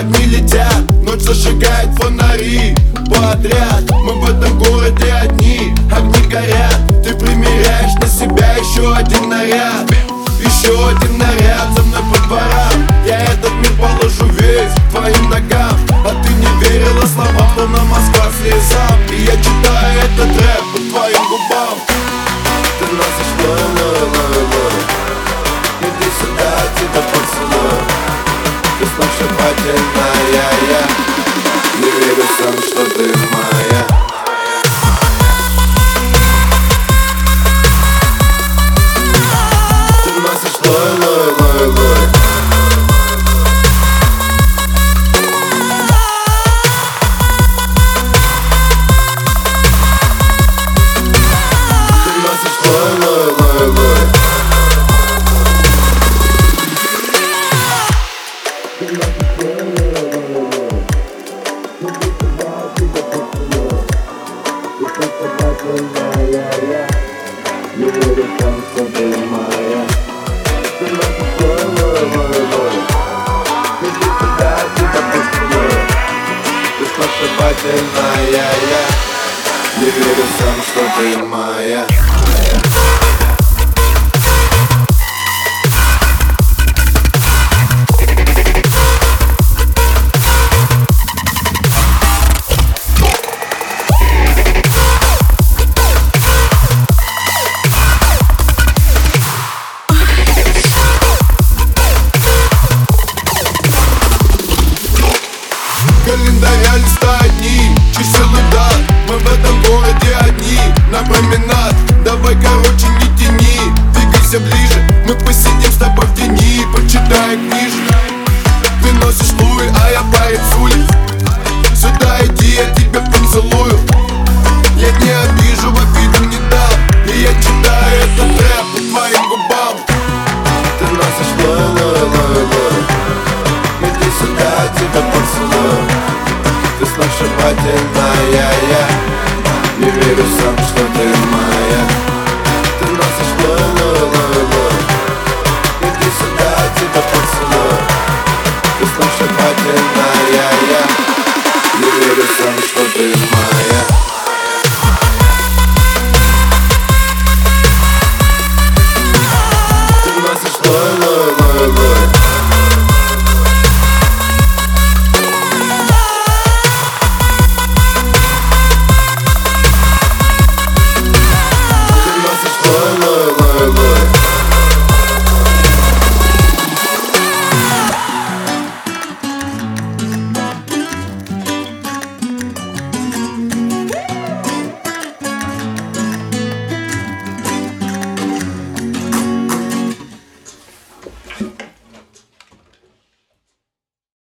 огни летят Ночь зажигает фонари. Подряд Мы в этом городе одни, огни горят. Ты примеряешь на себя еще один наряд. Еще один наряд за мной по дворам. Я этот мир положу весь твоим ногам. А ты не верила словам, что на Москва слезам. И я читаю этот рэп по твоим губам. Ты носишь сногсшибательная, я Не верю сам, что ты Ошибательная я Не верю сам, что ты моя Календаря листают дни, чисел и дат Мы в этом городе одни, на променад Давай, короче, не тяни, двигайся ближе Мы посидим с тобой в тени, почитая книжек Ты носишь луи, сногсшибательная, я Не верю сам, что ты моя